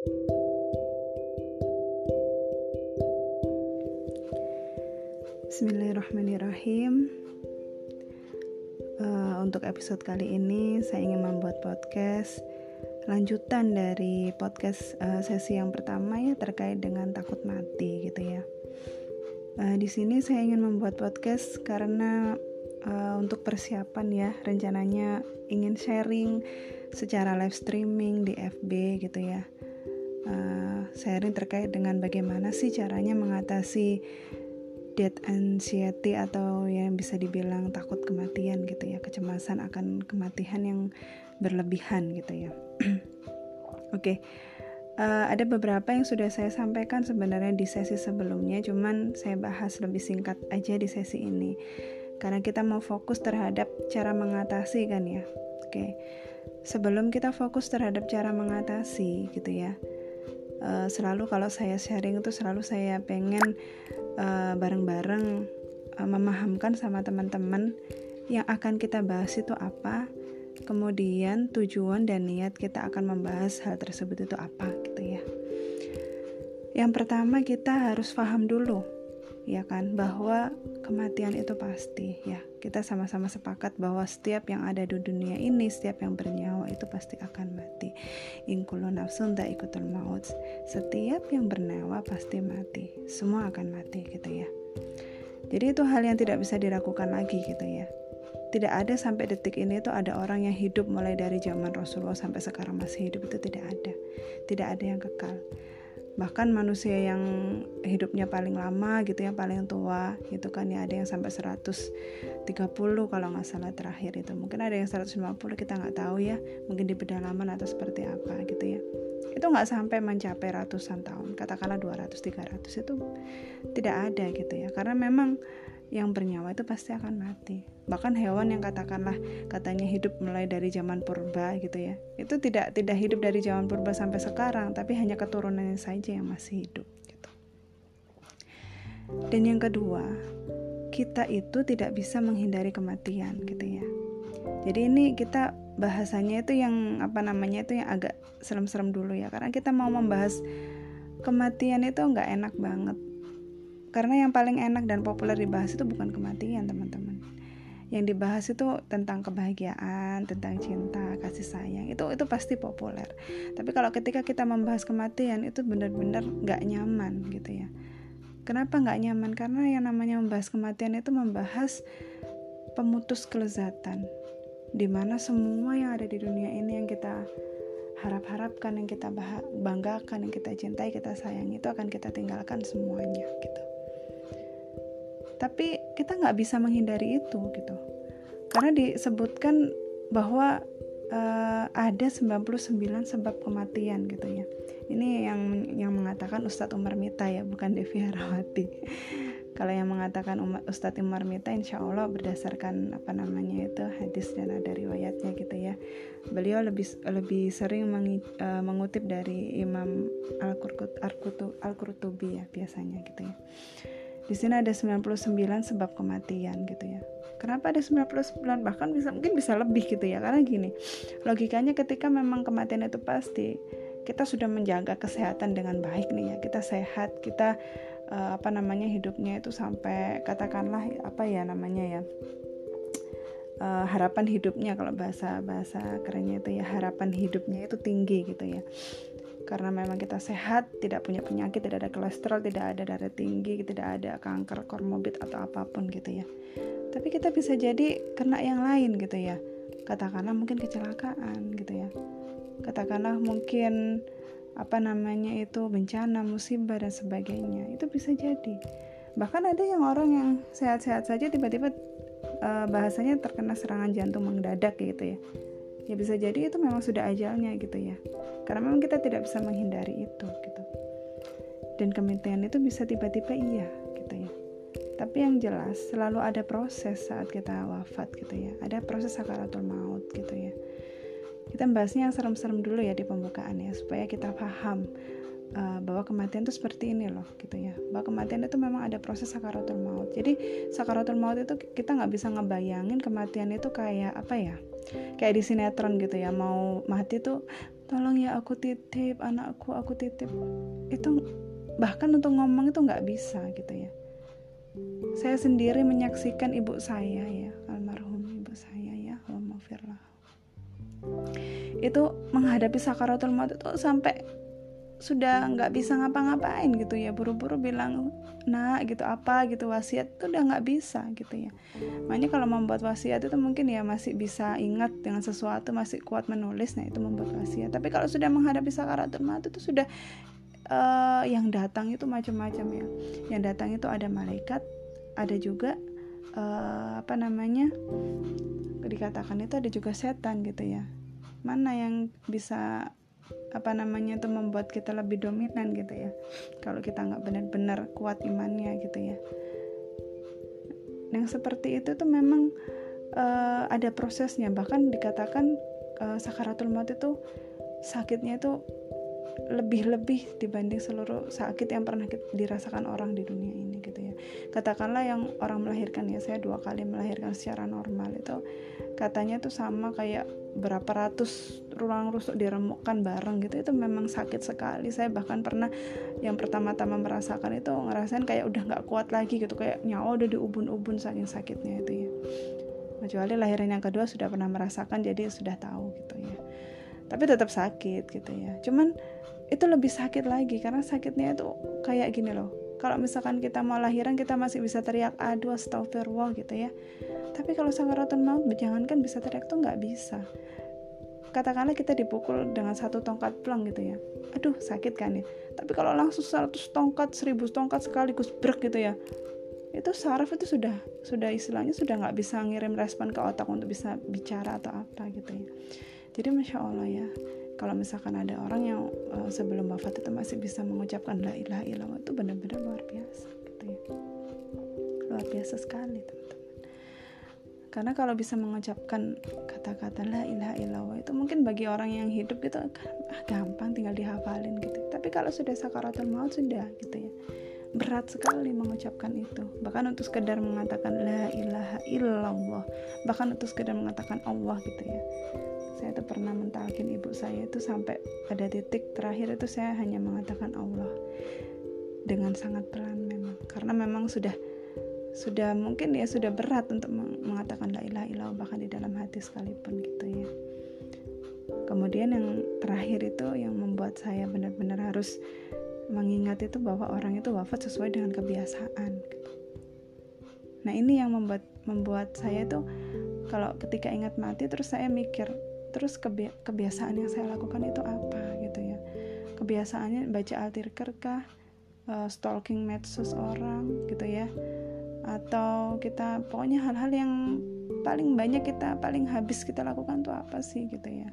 Bismillahirrahmanirrahim. Uh, untuk episode kali ini, saya ingin membuat podcast lanjutan dari podcast uh, sesi yang pertama ya terkait dengan takut mati gitu ya. Uh, di sini saya ingin membuat podcast karena uh, untuk persiapan ya rencananya ingin sharing secara live streaming di FB gitu ya. Uh, sharing terkait dengan bagaimana sih caranya mengatasi death anxiety atau yang bisa dibilang takut kematian gitu ya kecemasan akan kematian yang berlebihan gitu ya oke okay. uh, eh, ada beberapa yang sudah saya sampaikan sebenarnya di sesi sebelumnya cuman saya bahas lebih singkat aja di sesi ini karena kita mau fokus terhadap cara mengatasi kan ya oke okay. sebelum kita fokus terhadap cara mengatasi gitu ya uh, selalu kalau saya sharing itu selalu saya pengen bareng bareng-bareng uh, memahamkan sama teman-teman yang akan kita bahas itu apa, kemudian tujuan dan niat kita akan membahas hal tersebut itu apa gitu ya. Yang pertama kita harus paham dulu ya kan? Bahwa kematian itu pasti ya. Kita sama-sama sepakat bahwa setiap yang ada di dunia ini setiap yang bernyawa itu pasti akan mati. Ingkulu nafsun ikutul maut. Setiap yang bernyawa pasti mati. Semua akan mati gitu ya. Jadi itu hal yang tidak bisa diragukan lagi gitu ya. Tidak ada sampai detik ini tuh ada orang yang hidup mulai dari zaman Rasulullah sampai sekarang masih hidup itu tidak ada. Tidak ada yang kekal bahkan manusia yang hidupnya paling lama gitu yang paling tua gitu kan ya ada yang sampai 130 kalau nggak salah terakhir itu. Mungkin ada yang 150 kita nggak tahu ya mungkin di pedalaman atau seperti apa gitu ya. Itu nggak sampai mencapai ratusan tahun katakanlah 200 300 itu tidak ada gitu ya. Karena memang yang bernyawa itu pasti akan mati. Bahkan hewan yang katakanlah katanya hidup mulai dari zaman purba gitu ya. Itu tidak tidak hidup dari zaman purba sampai sekarang, tapi hanya keturunannya saja yang masih hidup gitu. Dan yang kedua, kita itu tidak bisa menghindari kematian gitu ya. Jadi ini kita bahasanya itu yang apa namanya itu yang agak serem-serem dulu ya karena kita mau membahas kematian itu nggak enak banget karena yang paling enak dan populer dibahas itu bukan kematian, teman-teman. Yang dibahas itu tentang kebahagiaan, tentang cinta, kasih sayang. Itu itu pasti populer. Tapi kalau ketika kita membahas kematian itu benar-benar nggak nyaman gitu ya. Kenapa nggak nyaman? Karena yang namanya membahas kematian itu membahas pemutus kelezatan. Di mana semua yang ada di dunia ini yang kita harap-harapkan, yang kita banggakan, yang kita cintai, kita sayangi itu akan kita tinggalkan semuanya gitu tapi kita nggak bisa menghindari itu gitu. Karena disebutkan bahwa uh, ada 99 sebab kematian gitu ya. Ini yang yang mengatakan Ustadz Umar Mita ya bukan Devi Harawati. Kalau yang mengatakan Ustadz Umar Mita insya Allah berdasarkan apa namanya itu hadis dan ada riwayatnya gitu ya. Beliau lebih lebih sering mengi, uh, mengutip dari Imam Al-Qurtubi ya biasanya gitu ya di sini ada 99 sebab kematian gitu ya. Kenapa ada 99 bahkan bisa mungkin bisa lebih gitu ya. Karena gini, logikanya ketika memang kematian itu pasti, kita sudah menjaga kesehatan dengan baik nih ya. Kita sehat, kita uh, apa namanya hidupnya itu sampai katakanlah apa ya namanya ya. Uh, harapan hidupnya kalau bahasa bahasa kerennya itu ya harapan hidupnya itu tinggi gitu ya karena memang kita sehat, tidak punya penyakit, tidak ada kolesterol, tidak ada darah tinggi, tidak ada kanker, kormobit atau apa pun gitu ya. Tapi kita bisa jadi kena yang lain gitu ya. Katakanlah mungkin kecelakaan gitu ya. Katakanlah mungkin apa namanya itu bencana, musibah dan sebagainya. Itu bisa jadi. Bahkan ada yang orang yang sehat-sehat saja tiba-tiba uh, bahasanya terkena serangan jantung mendadak gitu ya ya bisa jadi itu memang sudah ajalnya gitu ya. Karena memang kita tidak bisa menghindari itu gitu. Dan kematian itu bisa tiba-tiba iya gitu ya. Tapi yang jelas selalu ada proses saat kita wafat gitu ya. Ada proses sakaratul maut gitu ya. Kita bahasnya yang serem-serem dulu ya di pembukaan ya supaya kita paham uh, bahwa kematian itu seperti ini loh gitu ya. Bahwa kematian itu memang ada proses sakaratul maut. Jadi sakaratul maut itu kita nggak bisa ngebayangin kematian itu kayak apa ya? Kayak di sinetron gitu ya mau mati tuh tolong ya aku titip anakku aku titip. Itu bahkan untuk ngomong itu nggak bisa gitu ya. Saya sendiri menyaksikan ibu saya ya almarhum ibu saya ya Allahumma itu menghadapi sakaratul maut itu sampai sudah nggak bisa ngapa-ngapain gitu ya. Buru-buru bilang nak gitu apa? gitu wasiat itu udah nggak bisa gitu ya. Makanya kalau membuat wasiat itu mungkin ya masih bisa ingat dengan sesuatu masih kuat menulis nah itu membuat wasiat. Tapi kalau sudah menghadapi sakaratul maut itu sudah uh, yang datang itu macam-macam ya. Yang datang itu ada malaikat ada juga uh, apa namanya dikatakan itu ada juga setan gitu ya. Mana yang bisa apa namanya itu membuat kita lebih dominan gitu ya. Kalau kita nggak benar-benar kuat imannya gitu ya. Yang seperti itu tuh memang uh, ada prosesnya. Bahkan dikatakan uh, sakaratul maut itu sakitnya itu lebih-lebih dibanding seluruh sakit yang pernah dirasakan orang di dunia ini gitu ya. Katakanlah yang orang melahirkan ya saya dua kali melahirkan secara normal itu katanya tuh sama kayak berapa ratus ruang rusuk diremukkan bareng gitu itu memang sakit sekali. Saya bahkan pernah yang pertama-tama merasakan itu ngerasain kayak udah nggak kuat lagi gitu kayak nyawa udah diubun-ubun saking sakitnya itu ya. Kecuali lahiran yang kedua sudah pernah merasakan jadi sudah tahu gitu ya. Tapi tetap sakit gitu ya. Cuman itu lebih sakit lagi karena sakitnya itu kayak gini loh kalau misalkan kita mau lahiran kita masih bisa teriak aduh astagfirullah gitu ya. Tapi kalau sakaratul maut jangankan bisa teriak tuh nggak bisa. Katakanlah kita dipukul dengan satu tongkat pelang gitu ya. Aduh sakit kan ya? Tapi kalau langsung 100 tongkat 1000 tongkat sekaligus brek gitu ya itu saraf itu sudah sudah istilahnya sudah nggak bisa ngirim respon ke otak untuk bisa bicara atau apa gitu ya. Jadi masya Allah ya kalau misalkan ada orang yang uh, sebelum wafat itu masih bisa mengucapkan la ilaha illallah itu benar-benar luar biasa gitu ya. Luar biasa sekali teman-teman. Karena kalau bisa mengucapkan kata-kata la ilaha illallah itu mungkin bagi orang yang hidup gitu ah, gampang tinggal dihafalin gitu. Tapi kalau sudah sakaratul maut sudah gitu ya. Berat sekali mengucapkan itu. Bahkan untuk sekedar mengatakan la ilaha illallah bahkan untuk sekedar mengatakan Allah gitu ya saya tuh pernah mentalkin ibu saya itu sampai pada titik terakhir itu saya hanya mengatakan Allah. Dengan sangat pelan memang. Karena memang sudah sudah mungkin ya sudah berat untuk mengatakan la ilaha illallah bahkan di dalam hati sekalipun gitu ya. Kemudian yang terakhir itu yang membuat saya benar-benar harus mengingat itu bahwa orang itu wafat sesuai dengan kebiasaan. Nah ini yang membuat membuat saya itu kalau ketika ingat mati terus saya mikir terus kebi kebiasaan yang saya lakukan itu apa gitu ya. Kebiasaannya baca altirker kah? Uh, stalking medsos orang gitu ya. Atau kita pokoknya hal-hal yang paling banyak kita paling habis kita lakukan tuh apa sih gitu ya.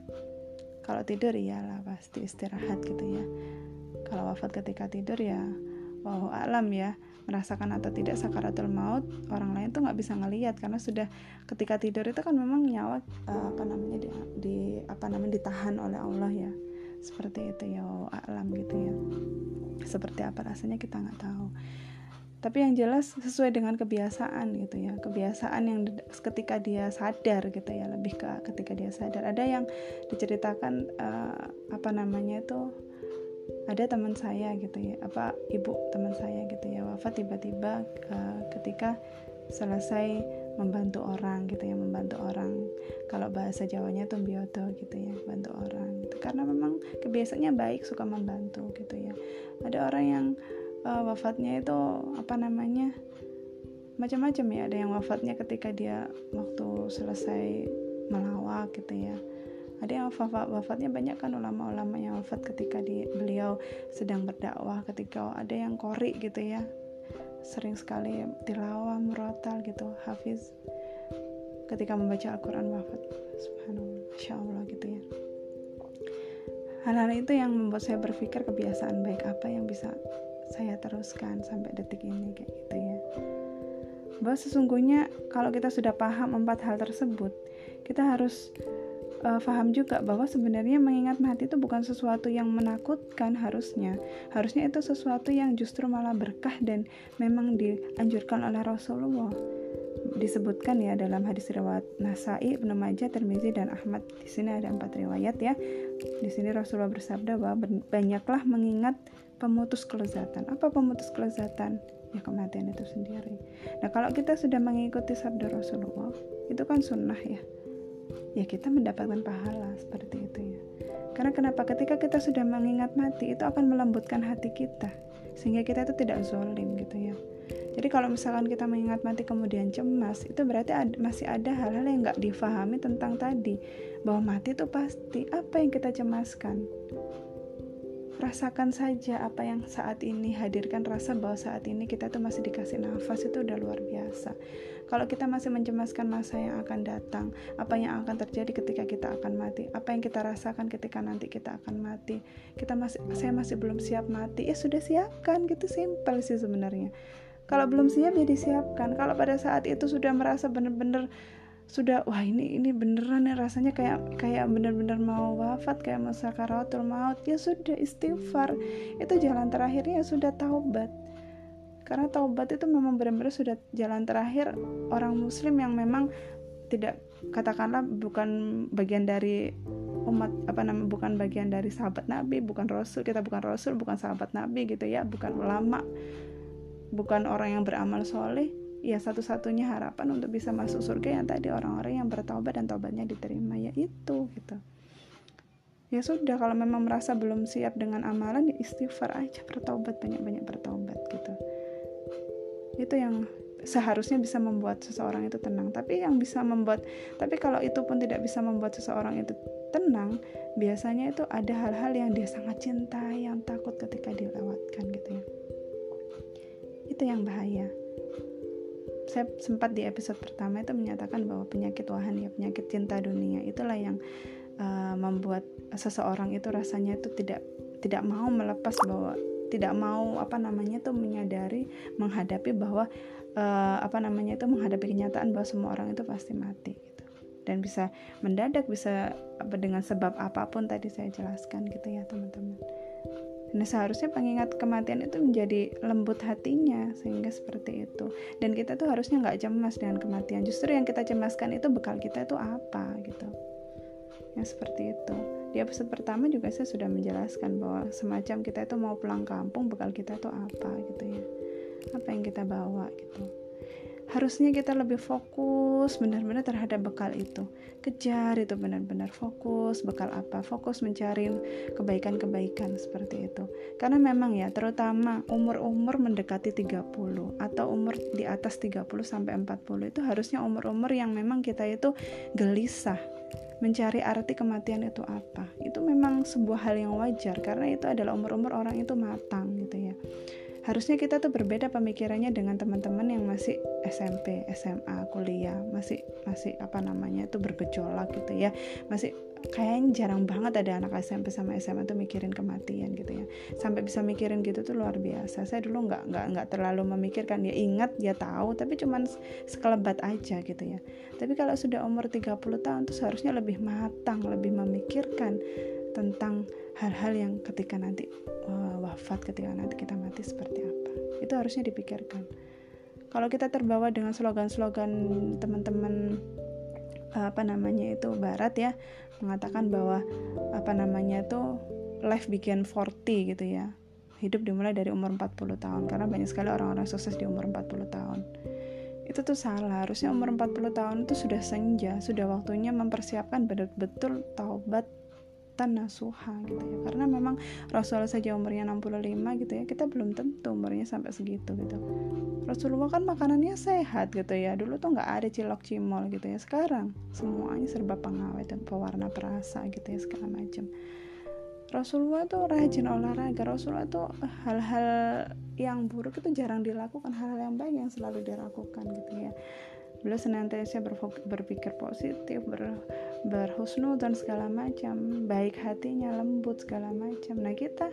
Kalau tidur iyalah pasti istirahat gitu ya. Kalau wafat ketika tidur ya wow alam ya merasakan atau tidak sakaratul maut orang lain tuh nggak bisa ngelihat karena sudah ketika tidur itu kan memang nyawa uh, apa namanya di, di apa namanya ditahan oleh Allah ya. Seperti itu ya alam gitu ya. Seperti apa rasanya kita nggak tahu. Tapi yang jelas sesuai dengan kebiasaan gitu ya. Kebiasaan yang ketika dia sadar gitu ya lebih ke ketika dia sadar. Ada yang diceritakan uh, apa namanya itu ada teman saya gitu ya apa ibu teman saya gitu ya wafat tiba-tiba uh, ketika selesai membantu orang gitu ya membantu orang. Kalau bahasa Jawanya tuh bioto gitu ya bantu orang gitu. Karena memang kebiasaannya baik suka membantu gitu ya. Ada orang yang uh, wafatnya itu apa namanya macam-macam ya. Ada yang wafatnya ketika dia waktu selesai melawak gitu ya ada yang wafat wafatnya banyak kan ulama-ulama yang wafat ketika di, beliau sedang berdakwah ketika ada yang kori gitu ya. Sering sekali tilawah murotal gitu hafiz. Ketika membaca Al-Quran wafat. Subhanallah gitu ya. Hal-hal itu yang membuat saya berpikir kebiasaan baik apa yang bisa saya teruskan sampai detik ini kayak gitu ya. Bahwa sesungguhnya kalau kita sudah paham empat hal tersebut kita harus uh, paham juga bahwa sebenarnya mengingat mati itu bukan sesuatu yang menakutkan harusnya harusnya itu sesuatu yang justru malah berkah dan memang dianjurkan oleh Rasulullah disebutkan ya dalam hadis riwayat Nasai, Ibnu Majah, Tirmizi dan Ahmad. Di sini ada empat riwayat ya. Di sini Rasulullah bersabda bahwa banyaklah mengingat pemutus kelezatan. Apa pemutus kelezatan? Ya kematian itu sendiri. Nah kalau kita sudah mengikuti sabda Rasulullah, itu kan sunnah ya. Ya kita mendapatkan pahala seperti itu ya. Karena kenapa? Ketika kita sudah mengingat mati, itu akan melembutkan hati kita. Sehingga kita itu tidak zolim gitu ya jadi kalau misalkan kita mengingat mati kemudian cemas, itu berarti ad, masih ada hal-hal yang nggak difahami tentang tadi. Bahwa mati itu pasti. Apa yang kita cemaskan? Rasakan saja apa yang saat ini hadirkan rasa bahwa saat ini kita tuh masih dikasih nafas itu udah luar biasa. Kalau kita masih mencemaskan masa yang akan datang, apa yang akan terjadi ketika kita akan mati, apa yang kita rasakan ketika nanti kita akan mati, kita masih saya masih belum siap mati, ya sudah siapkan gitu simpel sih sebenarnya kalau belum siap ya disiapkan kalau pada saat itu sudah merasa benar-benar sudah wah ini ini beneran ya rasanya kayak kayak bener-bener mau wafat kayak mau sakaratul maut. Ya sudah istighfar. Itu jalan terakhirnya ya sudah taubat. Karena taubat itu memang benar-benar sudah jalan terakhir orang muslim yang memang tidak katakanlah bukan bagian dari umat apa namanya bukan bagian dari sahabat nabi bukan rasul kita bukan rasul bukan sahabat nabi gitu ya bukan ulama bukan orang yang beramal soleh ya satu-satunya harapan untuk bisa masuk surga yang tadi orang-orang yang bertobat dan tobatnya diterima ya itu gitu. Ya sudah kalau memang merasa belum siap dengan amalan ya istighfar aja bertobat banyak-banyak bertobat gitu. Itu yang seharusnya bisa membuat seseorang itu tenang. Tapi yang bisa membuat tapi kalau itu pun tidak bisa membuat seseorang itu tenang biasanya itu ada hal-hal yang dia sangat cintai yang takut ketika dilewatkan gitu ya. Itu yang bahaya saya sempat di episode pertama itu menyatakan bahwa penyakit wahan ya penyakit cinta dunia itulah yang uh, membuat seseorang itu rasanya itu tidak tidak mau melepas bahwa tidak mau apa namanya itu menyadari menghadapi bahwa uh, apa namanya itu menghadapi kenyataan bahwa semua orang itu pasti mati gitu. Dan bisa mendadak bisa dengan sebab apa pun tadi saya jelaskan gitu ya teman-teman Nah seharusnya pengingat kematian itu menjadi lembut hatinya sehingga seperti itu. Dan kita tuh harusnya nggak cemas dengan kematian. Justru yang kita cemaskan itu bekal kita itu apa gitu. Yang seperti itu. Di episode pertama juga saya sudah menjelaskan bahwa semacam kita itu mau pulang kampung bekal kita itu apa gitu ya. Apa yang kita bawa gitu harusnya kita lebih fokus benar-benar terhadap bekal itu. Kejar itu benar-benar fokus bekal apa? Fokus mencari kebaikan-kebaikan seperti itu. Karena memang ya terutama umur-umur mendekati 30 atau umur di atas 30 sampai 40 itu harusnya umur-umur yang memang kita itu gelisah. Mencari arti kematian itu apa? Itu memang sebuah hal yang wajar karena itu adalah umur-umur orang itu matang gitu ya harusnya kita tuh berbeda pemikirannya dengan teman-teman yang masih SMP, SMA, kuliah, masih masih apa namanya itu bergejolak gitu ya. Masih kayaknya jarang banget ada anak SMP sama SMA tuh mikirin kematian gitu ya. Sampai bisa mikirin gitu tuh luar biasa. Saya dulu nggak nggak nggak terlalu memikirkan ya ingat ya tahu tapi cuman sekelebat aja gitu ya. Tapi kalau sudah umur 30 tahun tuh seharusnya lebih matang, lebih memikirkan tentang hal-hal yang ketika nanti uh, wafat ketika nanti kita mati seperti apa. Itu harusnya dipikirkan. Kalau kita terbawa dengan slogan-slogan teman-teman uh, apa namanya itu barat ya mengatakan bahwa apa namanya itu life begin 40 gitu ya. Hidup dimulai dari umur 40 tahun karena banyak sekali orang-orang sukses di umur 40 tahun. Itu tuh salah. Harusnya umur 40 tahun itu sudah senja sudah waktunya mempersiapkan betul-betul taubat tanah nasuha gitu ya. Karena memang Rasulullah saja umurnya 65 gitu ya kita belum tentu umurnya sampai segitu gitu. Rasulullah kan makanannya sehat gitu ya. Dulu tuh nggak ada cilok cimol gitu ya. Sekarang semuanya serba pengawet dan pewarna perasa gitu ya segala macam. Rasulullah tuh rajin olahraga. Rasulullah tuh hal-hal yang buruk itu jarang dilakukan hal-hal yang baik yang selalu dilakukan gitu ya beliau senantiasa berpikir positif ber, dan segala macam. Baik hatinya lembut segala macam. Nah kita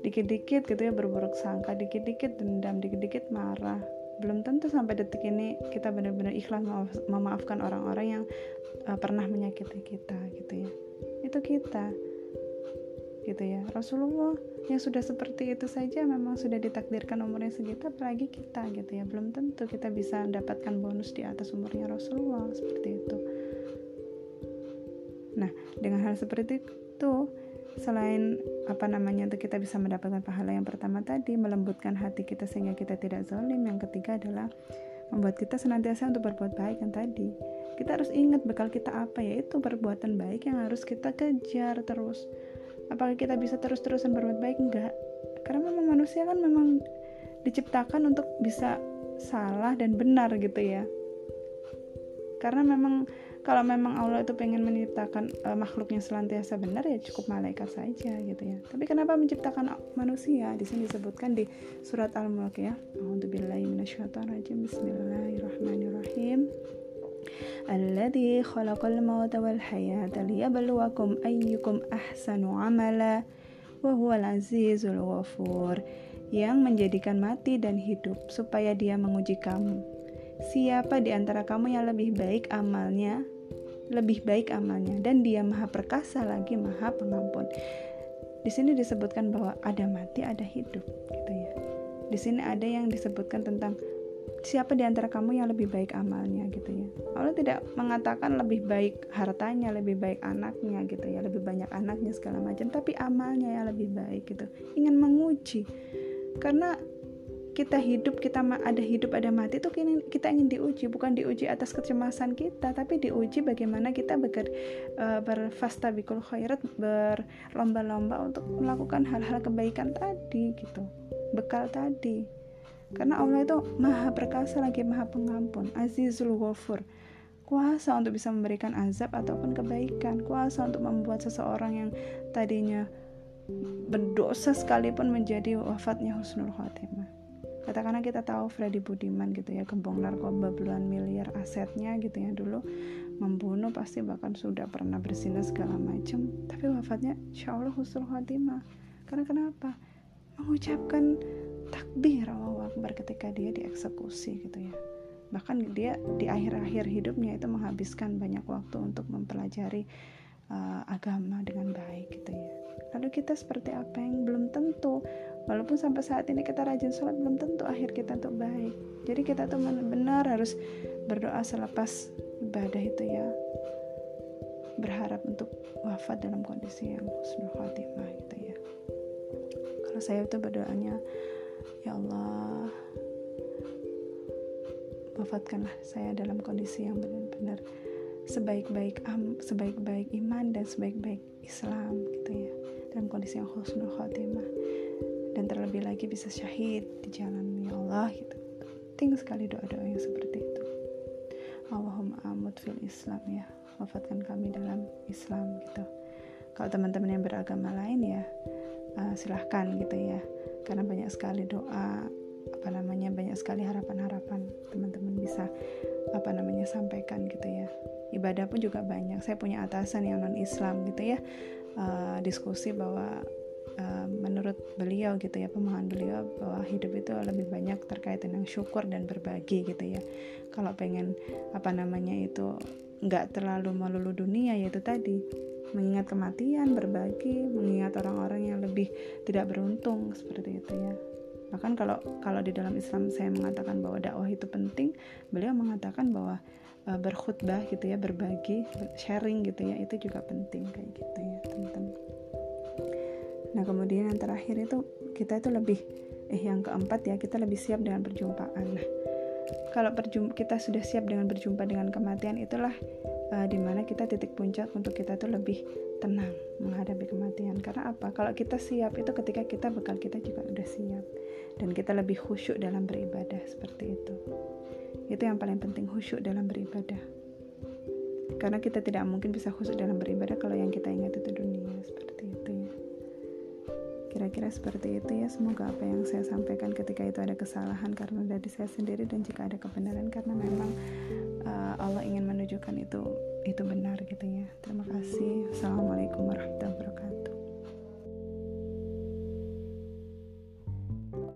dikit-dikit gitu ya berburuk sangka dikit-dikit dendam dikit-dikit marah. Belum tentu sampai detik ini kita benar-benar ikhlas memaafkan orang-orang yang uh, pernah menyakiti kita gitu ya. Itu kita gitu ya. Rasulullah yang sudah seperti itu saja memang sudah ditakdirkan umurnya segitu apalagi kita gitu ya. Belum tentu kita bisa mendapatkan bonus di atas umurnya Rasulullah seperti itu. Nah dengan hal seperti itu selain apa namanya itu kita bisa mendapatkan pahala yang pertama tadi melembutkan hati kita sehingga kita tidak zalim yang ketiga adalah membuat kita senantiasa untuk berbuat baik yang tadi. Kita harus ingat bekal kita apa yaitu perbuatan baik yang harus kita kejar terus apakah kita bisa terus-terusan berbuat baik? Enggak. Karena memang manusia kan memang diciptakan untuk bisa salah dan benar gitu ya. Karena memang kalau memang Allah itu pengen menciptakan uh, makhluknya selantiasa benar ya cukup malaikat saja gitu ya. Tapi kenapa menciptakan manusia? Di sini disebutkan di surat al-mulk ya. Minasyaitonirrajim. Bismillahirrahmanirrahim الذي خلق الموت والحياة ليبلوكم أيكم أحسن عملا وهو العزيز الغفور yang menjadikan mati dan hidup supaya dia menguji kamu. Siapa di antara kamu yang lebih baik amalnya? Lebih baik amalnya dan dia maha perkasa lagi maha pengampun. Di sini disebutkan bahwa ada mati, ada hidup gitu ya. Di sini ada yang disebutkan tentang siapa di antara kamu yang lebih baik amalnya gitu ya? Allah tidak mengatakan lebih baik hartanya lebih baik anaknya gitu ya lebih banyak anaknya segala macam tapi amalnya yang lebih baik gitu. Ingin menguji. Karena kita hidup kita ada hidup ada mati itu kita ingin diuji. Bukan diuji atas kecemasan kita tapi diuji bagaimana kita beker, uh, berfastabikul khairat berlomba-lomba untuk melakukan hal-hal kebaikan tadi gitu. Bekal tadi karena Allah itu maha perkasa lagi maha pengampun azizul ghafur. Kuasa untuk bisa memberikan azab ataupun kebaikan. Kuasa untuk membuat seseorang yang tadinya berdosa sekalipun menjadi wafatnya husnul khotimah katakanlah kita tahu Freddy Budiman gitu ya gembong narkoba puluhan miliar asetnya gitu ya dulu membunuh pasti bahkan sudah pernah bersinah segala macam tapi wafatnya insya Allah husnul khotimah karena kenapa? Mengucapkan takbir Allah Akbar ketika dia dieksekusi gitu ya. Bahkan dia di akhir-akhir hidupnya itu menghabiskan banyak waktu untuk mempelajari uh, agama dengan baik gitu ya. Lalu kita seperti apa yang belum tentu walaupun sampai saat ini kita rajin sholat belum tentu akhir kita untuk baik. Jadi kita tuh benar harus berdoa selepas ibadah itu ya. Berharap untuk wafat dalam kondisi yang husnul khatimah gitu ya. Kalau saya itu berdoanya Ya Allah, wafatkanlah saya dalam kondisi yang benar-benar sebaik-baik am, sebaik-baik iman dan sebaik-baik Islam gitu ya. Dalam kondisi yang husnul khotimah. Dan terlebih lagi bisa syahid di jalan ya Allah gitu. Penting sekali doa-doa yang seperti itu. Allahumma amut fil Islam ya. Wafatkan kami dalam Islam gitu. Kalau teman-teman yang beragama lain ya uh, silahkan gitu ya. Karena banyak sekali doa apa namanya banyak sekali harapan-harapan teman-teman bisa apa namanya sampaikan gitu ya. Ibadah pun juga banyak. Saya punya atasan yang non Islam gitu ya. Uh, diskusi bahwa uh, menurut beliau gitu ya pemahaman beliau bahwa hidup itu lebih banyak terkait dengan syukur dan berbagi gitu ya. Kalau pengen apa namanya itu nggak terlalu melulu dunia yaitu tadi mengingat kematian, berbagi, mengingat orang-orang yang lebih tidak beruntung seperti itu ya. Bahkan kalau kalau di dalam Islam saya mengatakan bahwa dakwah itu penting, beliau mengatakan bahwa uh, berkhutbah gitu ya, berbagi, sharing gitu ya, itu juga penting kayak gitu ya, teman-teman. Nah, kemudian yang terakhir itu kita itu lebih eh yang keempat ya, kita lebih siap dengan perjumpaan. Nah, kalau kita sudah siap dengan berjumpa dengan kematian itulah uh, di mana kita titik puncak untuk kita tuh lebih tenang menghadapi kematian. Karena apa? Kalau kita siap itu ketika kita bekal kita juga udah siap. Dan kita lebih khusyuk dalam beribadah seperti itu. Itu yang paling penting khusyuk dalam beribadah. Karena kita tidak mungkin bisa khusyuk dalam beribadah kalau yang kita ingat itu dunia seperti Kira-kira seperti itu ya, semoga apa yang saya sampaikan ketika itu ada kesalahan karena dari saya sendiri dan jika ada kebenaran karena memang uh, Allah ingin menunjukkan itu itu benar gitu ya. Terima kasih. Assalamualaikum warahmatullahi wabarakatuh.